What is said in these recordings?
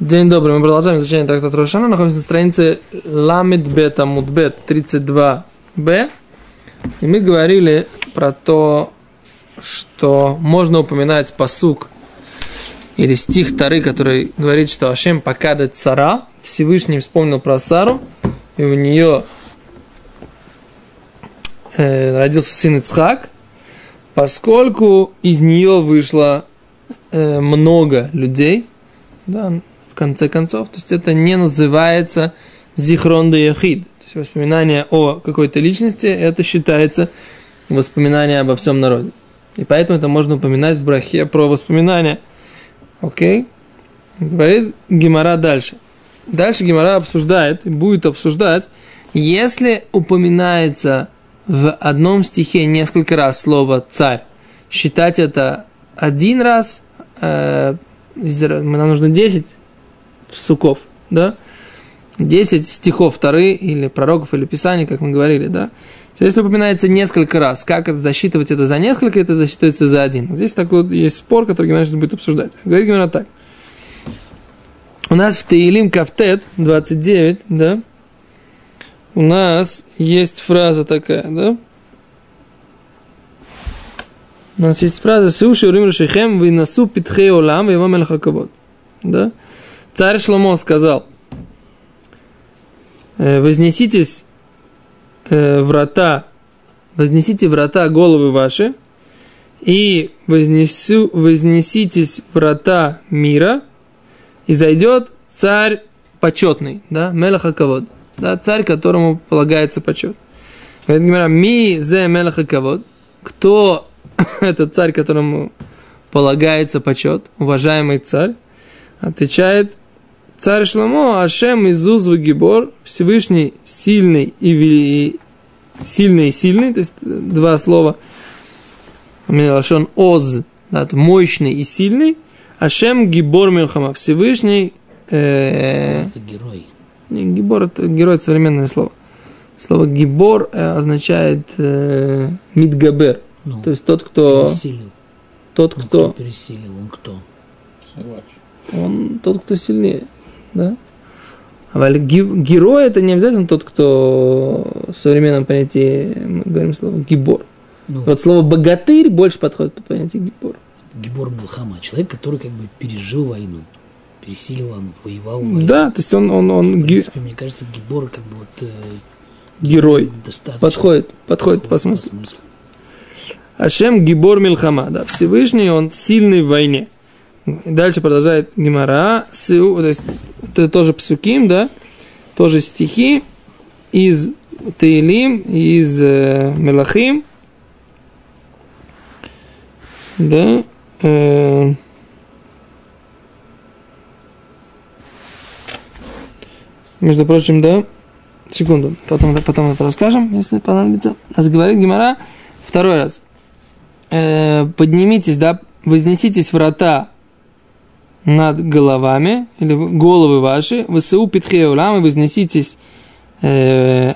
День добрый, мы продолжаем изучение трактата Рошана. Находимся на странице Ламид Бета Мудбет 32b. И мы говорили про то, что можно упоминать посук или стих Тары, который говорит, что Ашем покадет цара, Всевышний вспомнил про Сару, и у нее э, родился сын Ицхак, поскольку из нее вышло э, много людей, да, в конце концов. То есть это не называется зихрон де яхид. То есть воспоминание о какой-то личности, это считается воспоминание обо всем народе. И поэтому это можно упоминать в брахе про воспоминания. Окей? Говорит Гимара дальше. Дальше Гимара обсуждает, будет обсуждать, если упоминается в одном стихе несколько раз слово «царь», считать это один раз, э, нам нужно 10 суков, да, 10 стихов вторые или пророков, или писаний, как мы говорили, да. То если упоминается несколько раз, как это засчитывать это за несколько, это засчитывается за один. Здесь такой вот есть спор, который Гимара сейчас будет обсуждать. Говорит Гимара так. У нас в Таилим Кафтет 29, да, у нас есть фраза такая, да, у нас есть фраза «Суши урим решихем выносу питхей олам его мелхакавод». Да? Царь Шломо сказал, «Э, вознеситесь э, врата, вознесите врата головы ваши, и вознесу, вознеситесь врата мира, и зайдет царь почетный, да, Мелаха Кавод, да, царь, которому полагается почет. Говорит ми зе Мелаха Кавод, кто этот царь, которому полагается почет, уважаемый царь, отвечает Царь Шломо, Ашем Изуз Гибор, Всевышний сильный и сильный и сильный, то есть два слова, Лашон Оз, да, мощный и сильный, Ашем Гибор Милхама, Всевышний э, это герой. Не, гибор это герой это современное слово. Слово гибор э, означает э, мидгабер, ну, то есть тот, кто пересилил. тот, Ну, кто, кто пересилил, он кто? он тот, кто сильнее, да. А герой это не обязательно тот, кто в современном понятии мы говорим слово гибор. Ну, Вот слово богатырь больше подходит под понятие гибор. Гибор Милхама, человек, который как бы пережил войну, пересилил войну, воевал войну. Да, то есть он, он, он В ги- принципе, мне кажется, Гибор как бы вот э, герой. Подходит, подходит по смыслу. Ашем Гибор Милхама, да, Всевышний, он сильный в войне. Дальше продолжает Гимара, Сиу, то есть это тоже псуким, да, тоже стихи из Таилим, из э, Мелахим, да, э, между прочим, да, секунду, потом, потом это расскажем, если понадобится. Нас говорит Гимара второй раз. Э, поднимитесь, да, вознеситесь врата над головами, или головы ваши, ВСУ Питхей Улам, и вознеситесь э,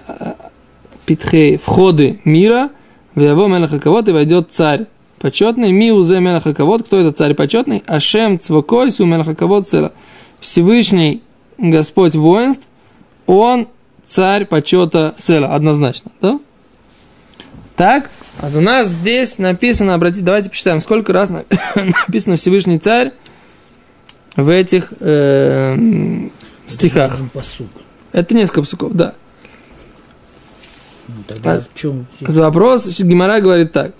Питхей, входы мира, в его Мелахаковод, и войдет царь почетный, Миузе Мелахаковод, кто это царь почетный? Ашем Цвакойсу Мелахаковод Села. Всевышний Господь воинств, он царь почета Села, однозначно, да? Так, а у нас здесь написано, обратите, давайте посчитаем, сколько раз на- написано Всевышний царь в этих э, стихах. Это несколько псуков, да. Ну, тогда А- в чем? Вопрос, Гимара говорит так.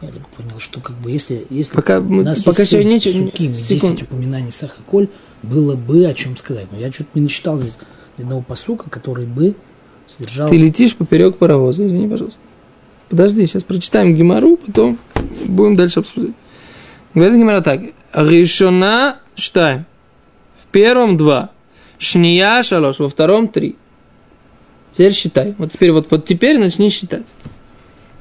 Я так понял, что как бы если, если Пока у нас пока есть еще нечего- секунду. 10 упоминаний Сахаколь, было бы о чем сказать. Но я что-то не начитал здесь одного посука, который бы содержал... Ты летишь поперек паровоза, извини, пожалуйста. Подожди, сейчас прочитаем Гимару, потом будем дальше обсуждать. Говорит Гимара так. Решена штайм. В первом два. Шния шалош. Во втором три. Теперь считай. Вот теперь, вот, вот теперь начни считать.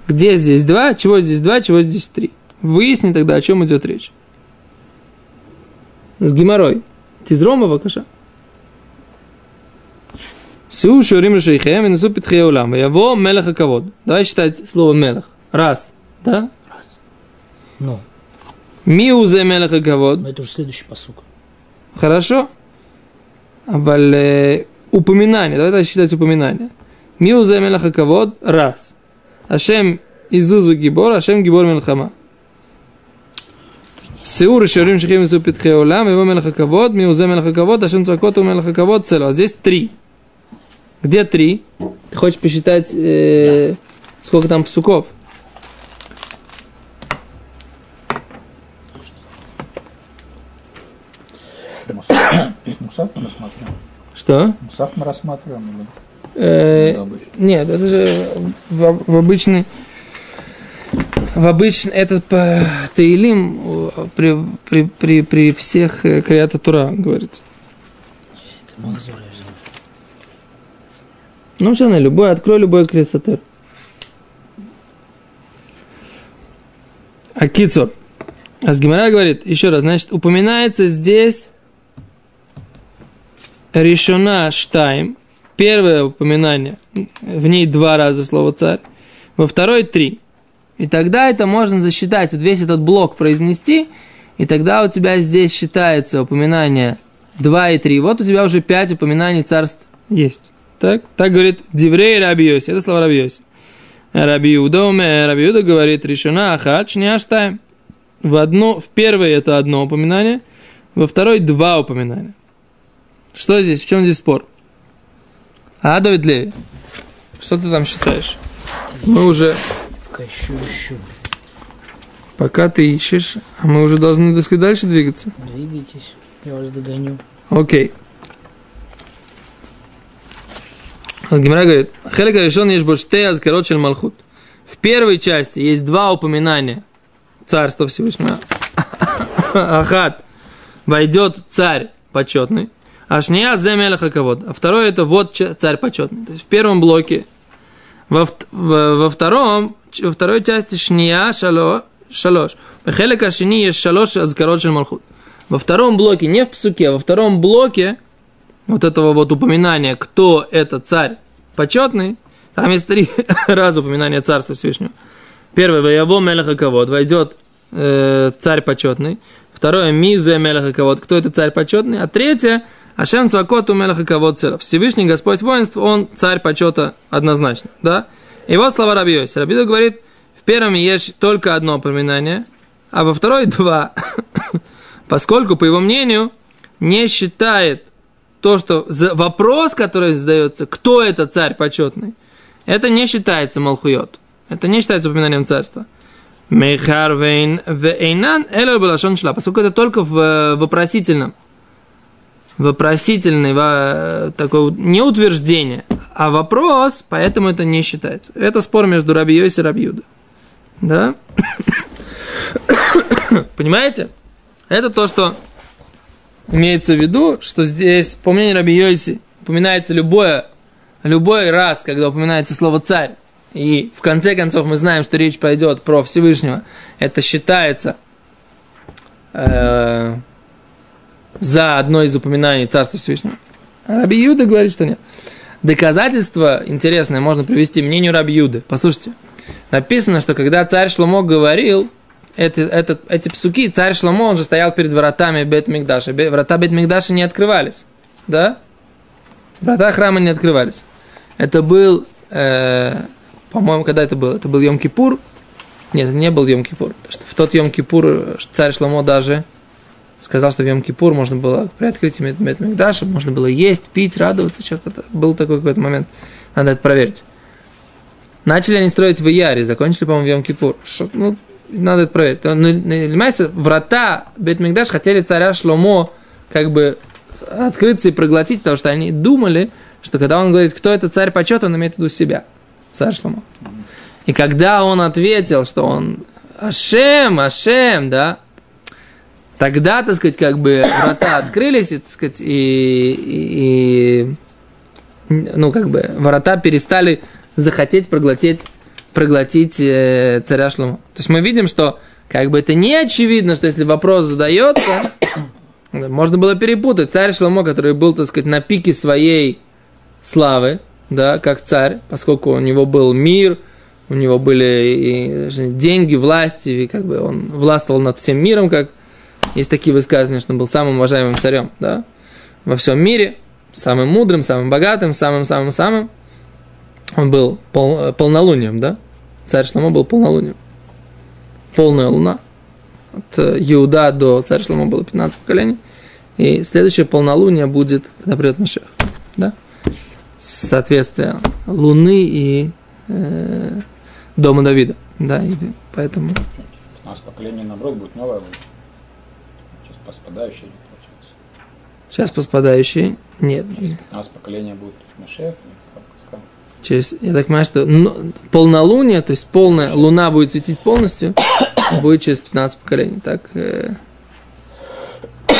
Где здесь два, чего здесь два, чего здесь три. Выясни тогда, о чем идет речь. С Гимарой. Тизрома бакаша. Су шурим решейхем и несу питхей улам. Яво мелех кавод. Давай считать слово мелех. Раз. Да? Ну, Миузе мелех и гавод. Это уже следующий посук. Хорошо. Вале э, упоминание, давай считать упоминание. Миузе мелех и гавод, раз. Ашем изузу гибор, ашем гибор мелхама. Сеур и шарим шахим изу питхе улам, его мелех и гавод, миузе мелех гавод, ашем цвакот у мелех гавод, цело. А здесь три. Где три? Ты хочешь посчитать, э, сколько там псуков? Мусав мы рассматриваем. Что? Мусав мы рассматриваем. или- Э, нет, это же в, в обычный... В обычный этот по Таилим э, при, при, при, при всех э, Крията Тура говорится. Ну, все равно, любой, открой любой Крисатер. А Кицур. А с Гимара говорит, еще раз, значит, упоминается здесь решена штайм, первое упоминание, в ней два раза слово царь, во второй три. И тогда это можно засчитать, вот весь этот блок произнести, и тогда у тебя здесь считается упоминание 2 и 3. Вот у тебя уже 5 упоминаний царств есть. Так, так говорит Диврей Рабиоси. Это слова Рабиоси. Рабиуда уме, Рабиуда говорит, решена ахат, шняштайм. В, одно, в первое это одно упоминание, во второй два упоминания. Что здесь? В чем здесь спор? А, Давид Леви, что ты там считаешь? Мы уже, Пока ищу, ищу. пока ты ищешь, а мы уже должны так дальше двигаться. Двигайтесь, я вас догоню. Окей. А Гимара говорит, Хелека решен есть боштей азкарот шель малхут. В первой части есть два упоминания Царства Всевышнего. Ахат. Войдет царь почетный. А шния земеля хаковод. А второе это вот царь почетный. То есть в первом блоке. Во, во, во втором, во второй части шния шало, шалош. Хелека шини есть шалош азкарот шель малхут. Во втором блоке, не в псуке, во втором блоке вот этого вот упоминания, кто это царь почетный, там есть три раза упоминания царства Всевышнего. Первое, Ваяво Мелеха Кавод, войдет э, царь почетный. Второе, Мизе Мелеха Кавод, кто это царь почетный. А третье, Ашем Цвакоту Мелеха Кавод Целов. Всевышний Господь воинств, он царь почета однозначно. Да? И вот слова раби Йоси. Рабида говорит, в первом есть только одно упоминание, а во второй два. Поскольку, по его мнению, не считает то, что за- вопрос, который задается, кто это царь почетный, это не считается מלכויות. Это не считается упоминанием царства. מאחר ואינן אלא בלשון שאלה, поскольку это только в э, вопросительном. Вопросительный, во- такое не утверждение, а вопрос, поэтому это не считается. Это спор между Рабией и Рабиуда. Да? Понимаете? Это то, что имеется в виду, что здесь, по мнению Раби Йоси, упоминается любое, любой раз, когда упоминается слово «царь», и в конце концов мы знаем, что речь пойдет про Всевышнего, это считается э, за одно из упоминаний Царства Всевышнего. А Раби Юда говорит, что нет. Доказательство интересное можно привести мнению Раби Юды. Послушайте, написано, что когда царь Шломо говорил, это, это, эти псуки, царь Шломо, он же стоял перед воротами бет мигдаша Врата бет мигдаша не открывались. Да? Врата храма не открывались. Это был, э, по-моему, когда это было? Это был Йом-Кипур. Нет, это не был Йом-Кипур. В тот Йом-Кипур царь Шломо даже сказал, что в Йом-Кипур можно было при открытии Бет Бет Мигдаша, можно было есть, пить, радоваться. Что-то был такой какой-то момент. Надо это проверить. Начали они строить в Яре, закончили, по-моему, в Йом-Кипур. Ну, надо это проверить. Ну, врата Бет-Мигдаш хотели царя Шломо как бы открыться и проглотить, потому что они думали, что когда он говорит, кто это царь почета, он имеет в виду себя, царь Шломо. И когда он ответил, что он Ашем, Ашем, да, тогда, так сказать, как бы врата открылись, и, так сказать, и, и- ну, как бы, врата перестали захотеть проглотить, проглотить э, царя Шломо. То есть мы видим, что как бы это не очевидно, что если вопрос задается, можно было перепутать. Царь Шломо, который был, так сказать, на пике своей славы, да, как царь, поскольку у него был мир, у него были и деньги, власти, и как бы он властвовал над всем миром, как есть такие высказывания, что он был самым уважаемым царем, да, во всем мире, самым мудрым, самым богатым, самым-самым-самым. Он был пол, полнолунием, да? Царь Шломо был полнолунием. Полная луна. От э, Иуда до царя Шломо было 15 поколений. И следующее полнолуние будет, когда придет Машех. Да? Соответствие Луны и э, Дома Давида. Да, и поэтому... 15 поколений, наоборот, будет новое. Поспадающее идет, получается. Сейчас поспадающий. Нет. Через 15 поколений будет Машех. Через, я так понимаю, что ну, полнолуние, то есть полная луна будет светить полностью, будет через 15 поколений. Так, э,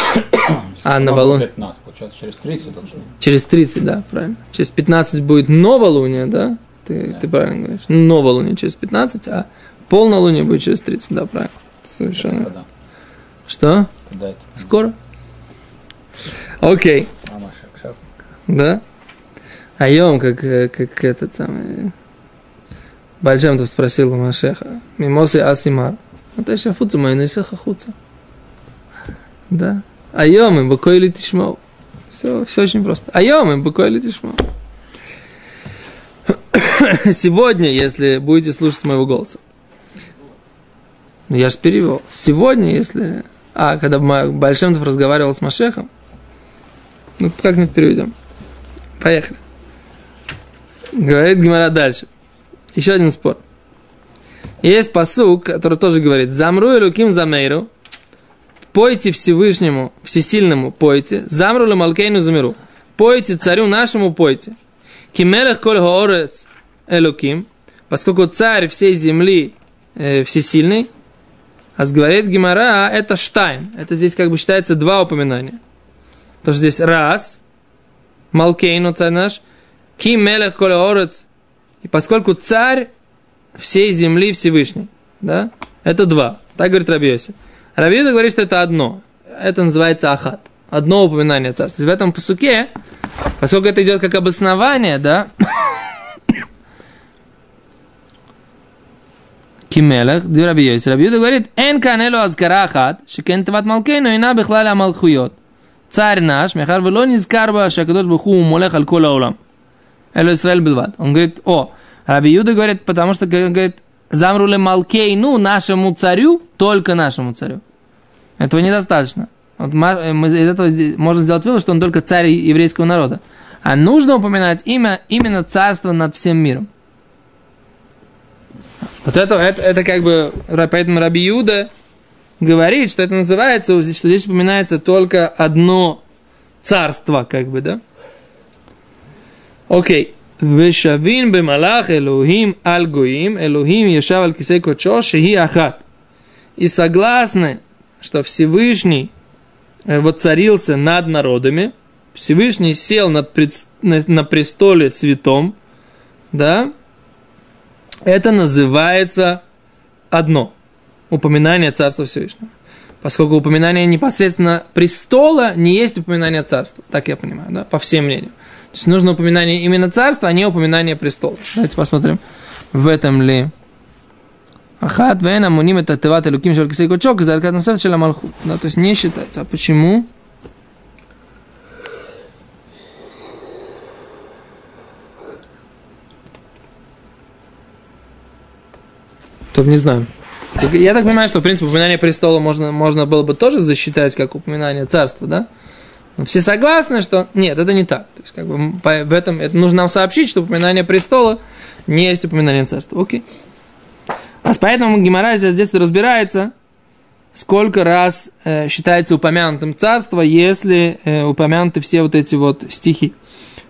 а волу- 15, получается, через 30 должно. через 30, да, правильно. Через 15 будет новолуние, да? Ты, ты правильно говоришь. Новолуние через 15, а полнолуние будет через 30, да, правильно. Совершенно. Когда? Что? Когда это? Скоро? Окей. А, сейчас. Да? А ем, как, э, как этот самый... Бальджемтов спросил у Машеха. Мимосы асимар. Вот еще фуцу мою несеха хуца. Да. А ем им букой или тишмау. Все, все очень просто. А ем им букой или тишмау. Сегодня, если будете слушать моего голоса. Ну, я же перевел. Сегодня, если... А, когда Бальшемтов разговаривал с Машехом, ну, как-нибудь переведем. Поехали. Говорит Гимара дальше. Еще один спор. Есть посук, который тоже говорит, «Замру и луким замейру, пойте Всевышнему, Всесильному пойте, замру ли малкейну замиру, пойте царю нашему пойте, кимелех коль хоорец элуким, поскольку царь всей земли э, всесильный, а говорит Гимара, это штайн, это здесь как бы считается два упоминания. То что здесь раз, Малкейну царь наш, Ки мелех коле орец, и поскольку царь всей земли Всевышний, да, это два. Так говорит Рабиоси. Рабиоси говорит, что это одно. Это называется ахат. Одно упоминание царства. В этом посуке, поскольку это идет как обоснование, да, Кимелех, две Рабиоси. Рабиоси говорит, эн канело азкара ахат, шекен тават малкейну, ина бихлаля малхуйот. Царь наш, мехар вело низкарба, шакадош баху молех аль кола улам. Эло Исраэль Бедвад. Он говорит, о, Раби Юда говорит, потому что, говорит, замрули Малкейну, нашему царю, только нашему царю. Этого недостаточно. Вот мы из этого можно сделать вывод, что он только царь еврейского народа. А нужно упоминать имя, именно царство над всем миром. Вот это, это, это как бы, поэтому Раби Юда говорит, что это называется, здесь, что здесь упоминается только одно царство, как бы, да? Окей. Вешавин бемалах Элухим альгуим, Элухим ешав аль кисей кочо, шихи ахат. И согласны, что Всевышний э, воцарился над народами, Всевышний сел над, на престоле святом, да, это называется одно упоминание Царства Всевышнего. Поскольку упоминание непосредственно престола не есть упоминание царства, так я понимаю, да, по всем мнениям. То есть нужно упоминание именно царства, а не упоминание престола. Давайте посмотрим, в этом ли. Ахат вен амуним это теват элуким шел кисей кочок, заркат насев шел амалхут. Да, то есть не считается. А почему? Тут не знаю. Я так понимаю, что, в принципе, упоминание престола можно, можно было бы тоже засчитать как упоминание царства, да? Но все согласны, что нет, это не так. То есть, как бы, по- в этом это нужно нам сообщить, что упоминание престола не есть упоминание царства. Окей. А с поэтому Гимара здесь разбирается, сколько раз э, считается упомянутым царство, если э, упомянуты все вот эти вот стихи,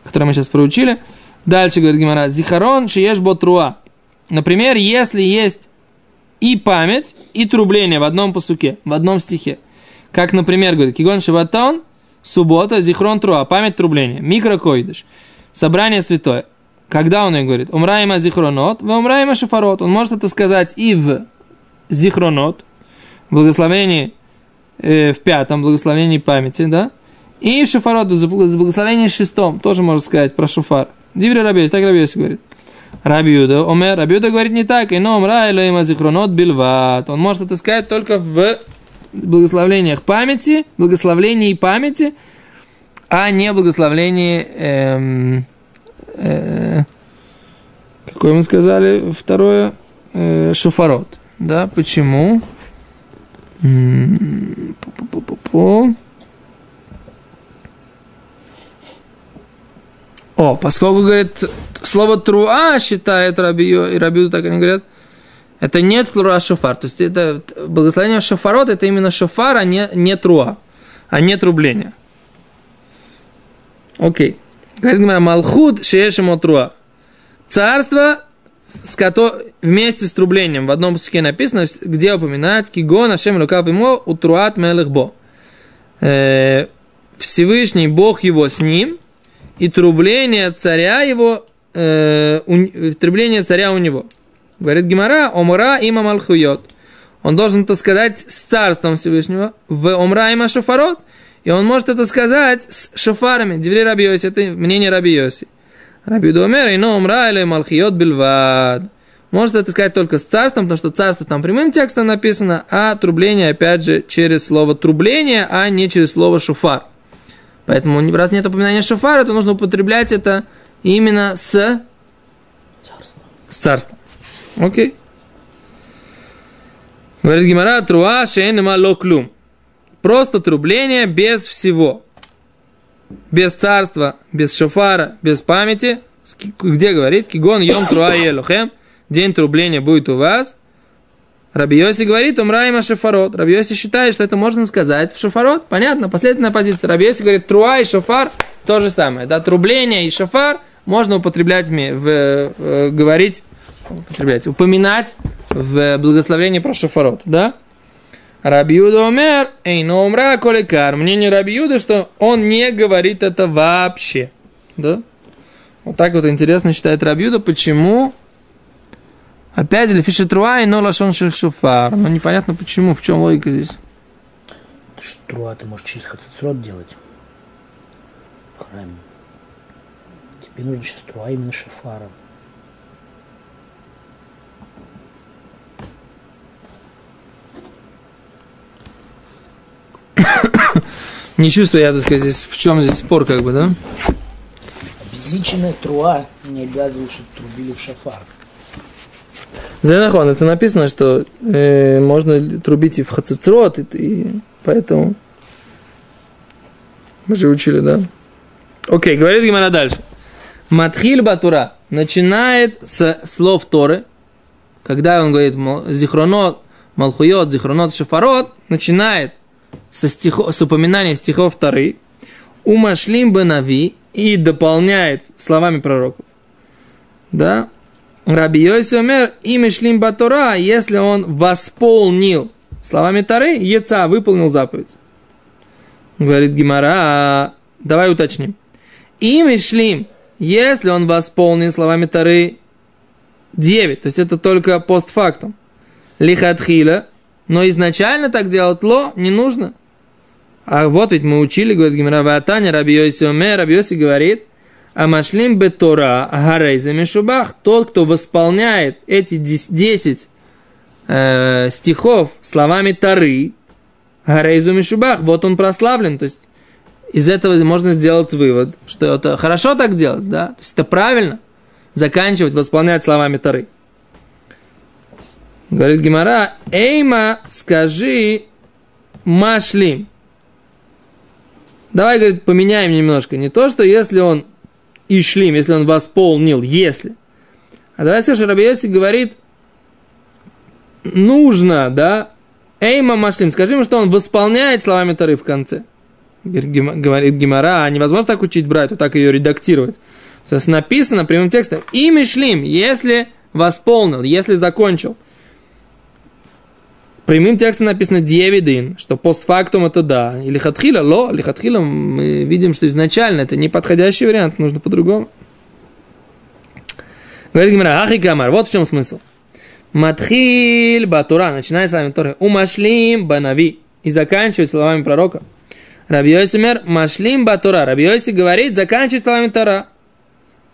которые мы сейчас проучили. Дальше говорит Гимара, Зихарон шиеш ботруа. Например, если есть и память, и трубление в одном посуке, в одном стихе. Как, например, говорит, Кигон Шиватон, суббота, Зихрон Труа, память трубления, микрокоидыш, собрание святое. Когда он ее говорит? Умраима зихронот, в умраима шафарот. Он может это сказать и в зихронот, благословении э, в пятом, благословении памяти, да? И в шафарот, в благословении шестом, тоже можно сказать про шуфар. Диври Рабейс, так Рабейс говорит. Рабиуда, Омер, Рабиуда говорит не так, и но Омра Элоима Зихронот Бильват. Он может это сказать только в благословлениях памяти, благословлении памяти, а не благословлении, эм, э, какое мы сказали, второе, э, шофарот. Да, почему? Пу-пу-пу-пу. О, поскольку, говорит, слово труа считает Рабию, и Рабию так они говорят, это не труа шофар. То есть это благословение шофарот, это именно шофар, а не, не труа, а не трубление. Окей. Говорит Гимара, Малхуд шеешему труа. Царство, с которым, вместе с трублением, в одном пуске написано, где упоминать Кигон Ашем Лукав ему утруат мелехбо. Э, Всевышний Бог его с ним – и трубление царя его, э, у, трубление царя у него. Говорит Гимара, омра има малхуйот. Он должен это сказать с царством Всевышнего, в омра има шофарот, и он может это сказать с шофарами. Дивли Раби Йоси, это мнение Раби Йоси. Раби Думер, и омра или малхиот бильвад. Может это сказать только с царством, потому что царство там прямым текстом написано, а трубление, опять же, через слово трубление, а не через слово шуфар. Поэтому, раз нет упоминания шофара, то нужно употреблять это именно с Царство. с царством. Окей. Говорит Гимара, труа шейнема локлюм. Просто трубление без всего. Без царства, без шофара, без памяти. Где говорит? Кигон йом труа елохем. День трубления будет у вас. Рабиоси говорит, умраима шофарот. Рабиоси считает, что это можно сказать в шофарот. Понятно, последовательная позиция. Рабиоси говорит, труа и шофар то же самое. Да, трубление и шофар можно употреблять, в, в, в говорить, употреблять, упоминать в благословении про шофарот. Да? Рабиуда умер, эй, но умра коликар. Мнение Рабиуда, что он не говорит это вообще. Да? Вот так вот интересно считает Рабиуда, почему Опять же, фишетруа но лашон шуфар. Но непонятно почему, в чем логика здесь. Ты что, труа ты можешь через хацицрот делать? В храме. Тебе нужно сейчас труа именно шафара. Не чувствую я, так сказать, здесь, в чем здесь спор, как бы, да? Обезличенная труа не обязывает, чтобы трубили в шафар. Зенахон, это написано, что э, можно трубить и в хацицрот, и, и поэтому мы же учили, да? Окей, говорит Гимара дальше. Матхиль Батура начинает с слов Торы, когда он говорит зихронот, малхуйот, зихронот, шафарот, начинает со, стихо, с упоминания стихов Торы, умашлим бенави и дополняет словами пророков. Да? Раби Йоси умер, имя шлим батора, если он восполнил словами Тары, яца выполнил заповедь. Говорит Гимара, давай уточним. Имя шлим, если он восполнил словами Тары 9, то есть это только постфактум. Лихатхиля, но изначально так делать ло не нужно. А вот ведь мы учили, говорит Гимара, Ватаня, Раби Йоси умер, Раби Йоси говорит – Амашлим бетора гарейза тот, кто восполняет эти 10 э, стихов словами Тары, гарейзу мишубах, вот он прославлен, то есть из этого можно сделать вывод, что это хорошо так делать, да, то есть это правильно, заканчивать, восполнять словами Тары. Говорит Гимара, Эйма, скажи машлим. Давай, говорит, поменяем немножко. Не то, что если он и шлим, если он восполнил, если. А давай скажем, Рабиоси говорит, нужно, да, Эйма Машлим, скажи ему, что он восполняет словами Тары в конце. Говорит Гимара, а невозможно так учить брать, вот так ее редактировать. То есть написано прямым текстом, и Мишлим, если восполнил, если закончил. Прямым текстом написано «диевидин», что постфактум это да. Или «хатхила» – «ло». Или «хатхила» мы видим, что изначально это неподходящий вариант, нужно по-другому. Говорит Гимара, ахи камар, вот в чем смысл. Матхиль батура, начинает с вами Торы. Умашлим банави. И заканчивает словами пророка. Раби Йосимер, машлим батура. Раби Йоси говорит, заканчивает словами Тора.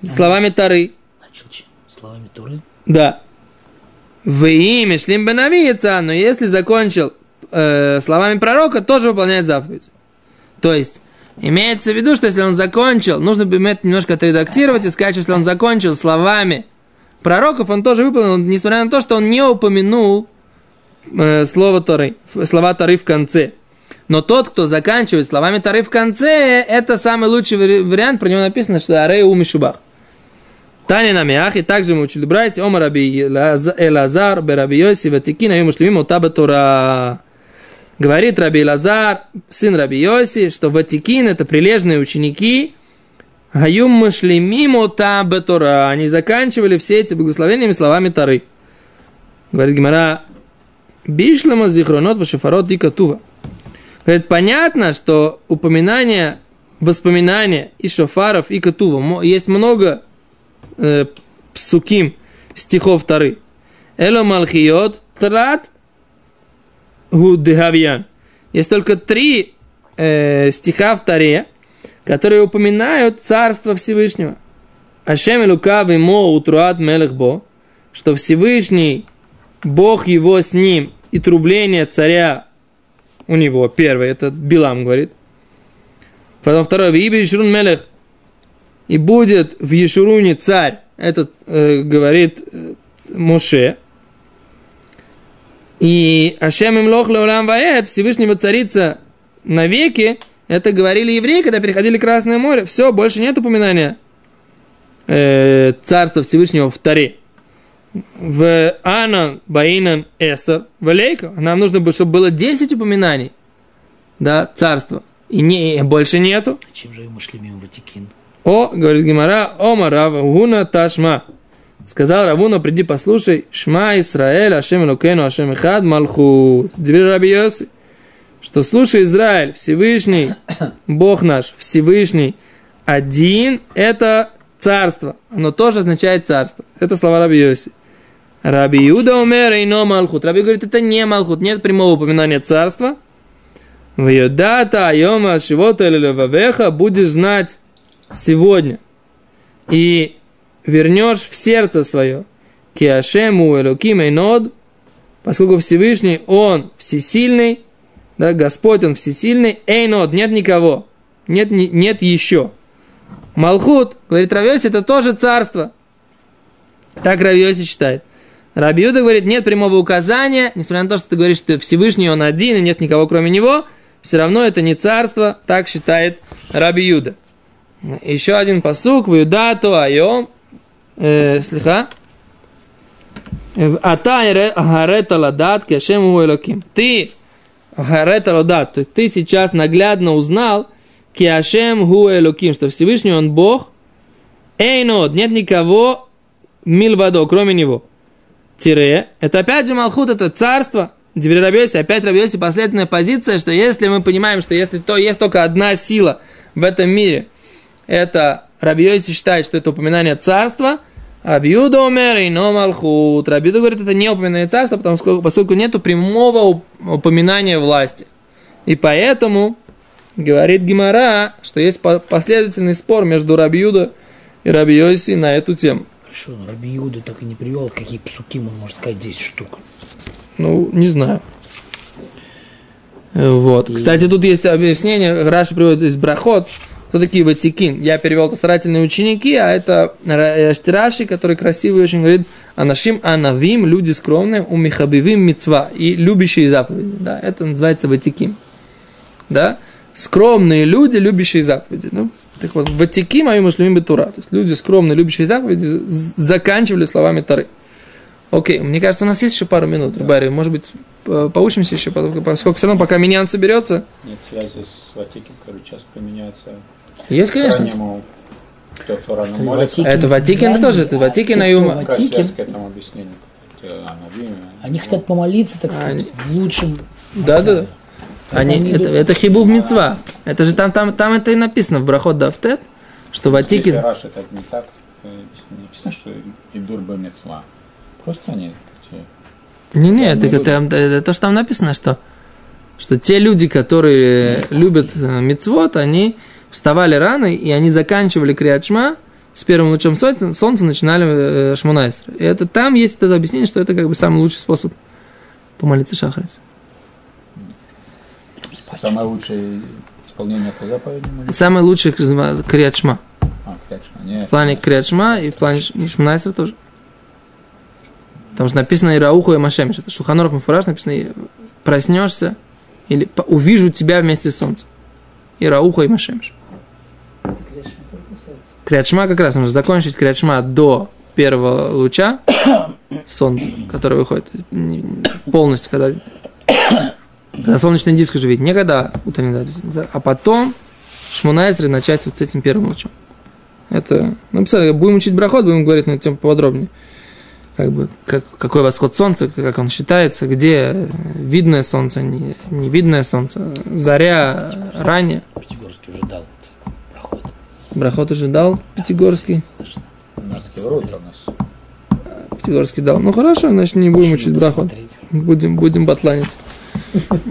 Словами Торы. Начал словами Туры? Да. В имя шлим бенавица, но если закончил э, словами пророка, тоже выполняет заповедь. То есть, имеется в виду, что если он закончил, нужно бы иметь немножко отредактировать и сказать, что если он закончил словами пророков, он тоже выполнил, несмотря на то, что он не упомянул э, слово Торы, слова Торы в конце. Но тот, кто заканчивает словами Торы в конце, это самый лучший вариант, про него написано, что Арей Умишубах. Таня на Миах, и также мы учили братья, Ома Раби Элазар, Бераби Йоси, Ватикин, Аюм Шлемим, Утаба Тора. Говорит Раби Лазар, сын Раби Йоси, что Ватикин это прилежные ученики, Аюм Машлемим Утаба Тора. Они заканчивали все эти благословениями словами Торы. Говорит Гимара, Бишлама Зихронот Вашифарот и Катува. Говорит, понятно, что упоминание, воспоминания и шофаров, и Катува, есть много э, псуким стихов Тары. Эло Малхиот Трат Гудгавьян. Есть только три э, стиха в Таре, которые упоминают Царство Всевышнего. Ашем Лукав и Мо Утруат Мелехбо, что Всевышний, Бог его с ним и трубление царя у него. Первое, это Билам говорит. Потом второе, Виби Ишрун Мелех и будет в Ешуруне царь, этот э, говорит э, Моше, и Ашем им лох леулам ваэт, Всевышнего царица навеки, это говорили евреи, когда переходили Красное море. Все, больше нет упоминания э, царства Всевышнего в Таре. В Анан, Баинан, в Лейка. Нам нужно, было, чтобы было 10 упоминаний. Да, царства. И не, больше нету. Чем же мы шли мимо Ватикин? О, говорит Гимара, Ома Рава Гуна Ташма. Сказал Равуна, приди послушай, Шма Исраэль, Ашем Лукену, Ашем Ихад, Малху. Дверь Раби Йоси. Что слушай, Израиль, Всевышний, Бог наш, Всевышний, один, это царство. Оно тоже означает царство. Это слова Раби Йоси. Раби Юда умер и но Малхут. Раби говорит, это не Малхут, нет прямого упоминания царства. В Йодата, Айома, Шивота или Левавеха будешь знать сегодня и вернешь в сердце свое, Киашему Элоким Эйнод, поскольку Всевышний, Он всесильный, да, Господь, Он всесильный, Эйнод, нет никого, нет, нет еще. Малхут, говорит Равьоси, это тоже царство. Так Равьоси считает. Рабиуда говорит, нет прямого указания, несмотря на то, что ты говоришь, что Всевышний он один, и нет никого кроме него, все равно это не царство, так считает Рабиуда. Еще один посук, вюдату айом, э, слиха, Ата гарета ладат кешем элоким. Ты гарета ладат, то есть ты сейчас наглядно узнал кешем гу элоким, что Всевышний он Бог. Эйнод, нет никого мильвадо, кроме него. Тире, это опять же Малхут, это царство. Дверь Рабиоси, опять Рабиоси последняя позиция, что если мы понимаем, что если то есть только одна сила в этом мире, это Рабиоси считает, что это упоминание царства, Рабиуда умер и но малхут. Рабиуда говорит, это не упоминание царства, потому что, поскольку нет прямого упоминания власти. И поэтому говорит Гимара, что есть последовательный спор между Рабиуда и Рабиоси на эту тему. Хорошо, но Раби Иуда так и не привел, какие псуки он может сказать 10 штук. Ну, не знаю. Вот. И... Кстати, тут есть объяснение, Раша приводит из Брахот, кто такие ватикин? Я перевел это старательные ученики, а это Штираши, который красивый очень говорит, Анашим Анавим, люди скромные, у Михабивим Мицва, и любящие заповеди. Да, это называется ватикин. Да? Скромные люди, любящие заповеди. Ну, так вот, ватики мою мушлимим бетура. То есть люди скромные, любящие заповеди, заканчивали словами Тары. Окей, мне кажется, у нас есть еще пару минут, Барри. Может быть, поучимся еще, поскольку все равно пока миньян соберется. Нет связи с Ватиком, который часто применяется есть, конечно. Рано молится. Это Ватикин тоже, это Ватикин и Юма. Ватикин. к этому объяснению? Они хотят помолиться, так сказать, Они... в лучшем. Да, да. Они, они это, это хибув мецва. Это же там, там, там это и написано в Брахот Дафтет, что Ватикин... Если Раш, это не так, написано, что Идур мецва. Просто они... Не, не, это, это, это, это то, что там написано, что, что те люди, которые любят э, мецвод, они вставали рано, и они заканчивали криачма с первым лучом солнца, солнца начинали э, Шмонайсра. И это там есть это объяснение, что это как бы самый лучший способ помолиться Шахарис. Самое лучшее исполнение этой заповеди. Самый лучший Криачма. А, Крячма. Не, В плане Криачма и в плане Шмонайсра тоже. Потому что написано Ирауху и Машемиш. Это Шуханорах Мафураж написано проснешься или увижу тебя вместе с солнцем. Ирауху и Машемиш. Криачма как раз нужно закончить Криачма до первого луча солнца, который выходит полностью, когда, когда солнечный диск уже видит, не когда утренний, а потом Шмунайзры начать вот с этим первым лучом. Это, ну, представляете, будем учить брахот, будем говорить на эту тему поподробнее. Как бы, как, какой восход солнца, как он считается, где видное солнце, не, не видное солнце, заря, ранее. Пятигорский уже дал. Брахот уже дал Пятигорский. Пятигорский дал. Ну хорошо, значит не будем учить брахот. Будем, будем батланить.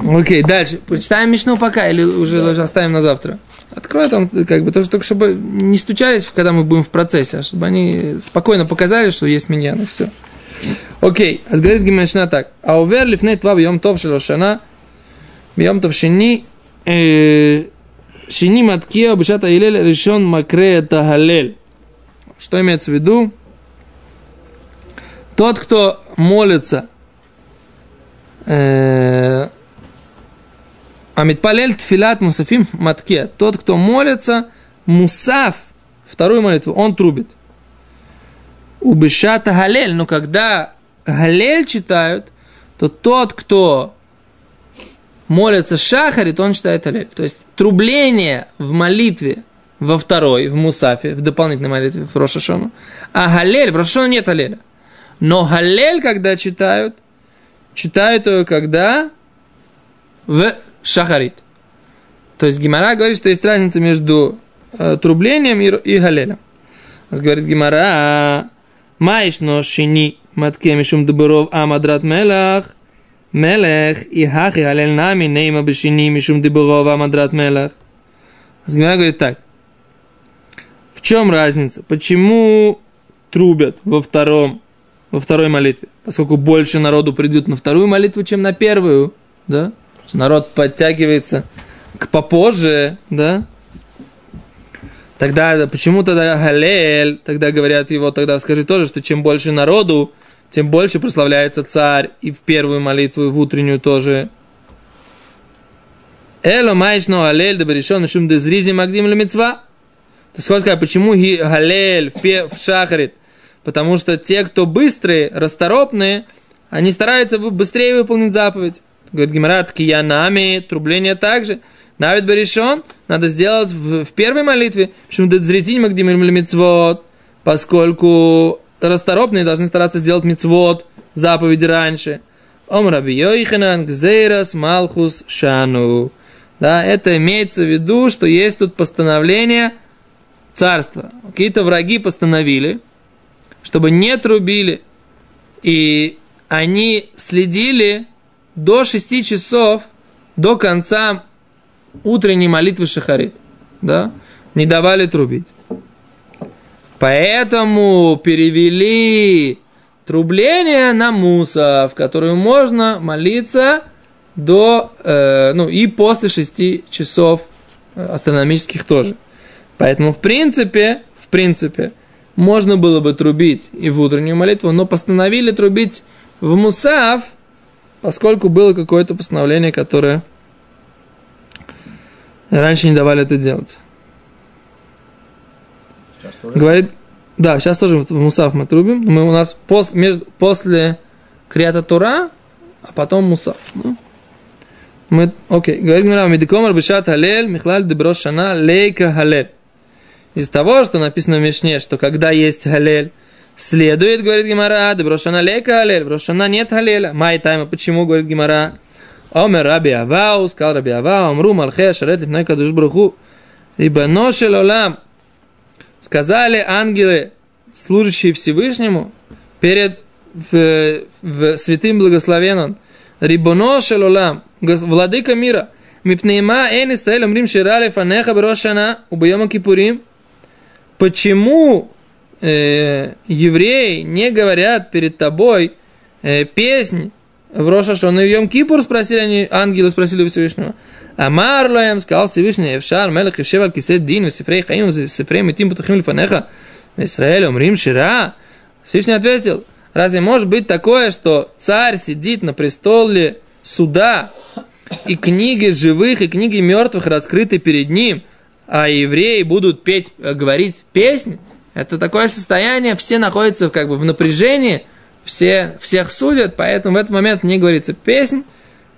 Окей, дальше. Почитаем Мишну пока или уже даже оставим на завтра? Открой там, как бы, то, только чтобы не стучались, когда мы будем в процессе, а чтобы они спокойно показали, что есть меня, ну все. Окей, а говорит Гимешна так. А увер лифней твав йом тов шелошана, йом тов шини, э, шини маткия бешата илель решен макрея тагалель. Что имеется в виду? Тот, кто молится э, Амитпалель тфилат мусафим матке. Тот, кто молится, мусаф, вторую молитву, он трубит. Убешата галель, но когда галель читают, то тот, кто молится шахарит, он читает галель. То есть трубление в молитве во второй, в мусафе, в дополнительной молитве в Рошашону. А галель, в Рошашону нет галеля. Но галель, когда читают, читают ее когда в шахарит. То есть Гимара говорит, что есть разница между э, трублением и, и галелем. Говорит Гимара, маиш но шини матке мишум дебуров амадрат мелах, мелех и хахи галель нами нейма бешини мишум дебуров амадрат мелах. У нас Гимара говорит так. В чем разница? Почему трубят во втором во второй молитве, поскольку больше народу придет на вторую молитву, чем на первую, да? Народ подтягивается к попозже, да? Тогда почему тогда Галель, тогда говорят его, тогда скажи тоже, что чем больше народу, тем больше прославляется царь, и в первую молитву, и в утреннюю тоже. Эло майшно Галель, да берешон, шум дезризи магдим лемецва. То есть, сказать, почему Галель в, в шахарит? Потому что те, кто быстрые, расторопные, они стараются быстрее выполнить заповедь. Говорит Гимарат, киянами, трубление также. Навид Баришон надо сделать в, в первой молитве, почему дезрезинь магдимир мецвод, поскольку расторопные должны стараться сделать мецвод, заповеди раньше. Ом раби Йоханан, гзейрас, малхус, шану. Да, это имеется в виду, что есть тут постановление царства. Какие-то враги постановили, чтобы не трубили, и они следили до 6 часов, до конца утренней молитвы Шахарит. Да? Не давали трубить. Поэтому перевели трубление на мусов, которую можно молиться до, э, ну и после 6 часов э, астрономических тоже. Поэтому, в принципе, в принципе, можно было бы трубить и в утреннюю молитву, но постановили трубить в мусав, поскольку было какое-то постановление, которое раньше не давали это делать. Говорит, да, сейчас тоже в мусав мы трубим. Мы у нас пос- между- после Криата Тура, а потом мусав. да? Мы, окей, говорит Гмара, Медикомар Бешат Халель, Михлаль Деброш Шана, Лейка Халель. Из того, что написано в Мишне, что когда есть Халель, следует, говорит Гимара, Деброшана Лейка Халель, Брошана нет Халеля. Май тайма, почему, говорит Гимара? Омер Раби Авау, сказал Раби Авау, Амру Малхе, Шарет Лифнай Кадуш Браху, Рибано Шел Олам, сказали ангелы, служащие Всевышнему, перед в, в святым благословен он, Рибоно шелолам, гос- владыка мира, мипнейма эн Исраэль амрим ширали фанеха брошана убьема кипурим. Почему э, евреи не говорят перед тобой э, песнь в Рошашон и в Йом Кипур, спросили они, ангелы спросили у Всевышнего. Амар лаем, сказал Всевышний, Евшар, Мелех, Евшевал, Кисет, Дин, Сифрей, Хаим, Сифрей, Митим, Путахим, Лифанеха, Израиль, Умрим, Шира. Всевышний ответил, разве может быть такое, что царь сидит на престоле суда, и книги живых, и книги мертвых раскрыты перед ним, а евреи будут петь, э, говорить песнь, это такое состояние, все находятся как бы в напряжении, все, всех судят, поэтому в этот момент не говорится песнь,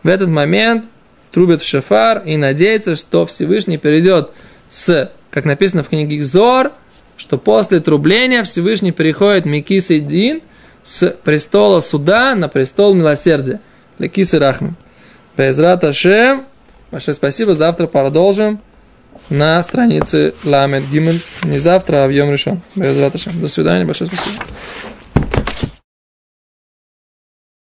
в этот момент трубят в шафар и надеется, что Всевышний перейдет с, как написано в книге Зор, что после трубления Всевышний переходит Микис и Дин с престола суда на престол милосердия. Лекис и Рахман. Безрат Ашем. Большое спасибо. Завтра продолжим на странице Ламед Гимель. Не завтра, а в Йом решен. Безрат Ашем. До свидания. Большое спасибо.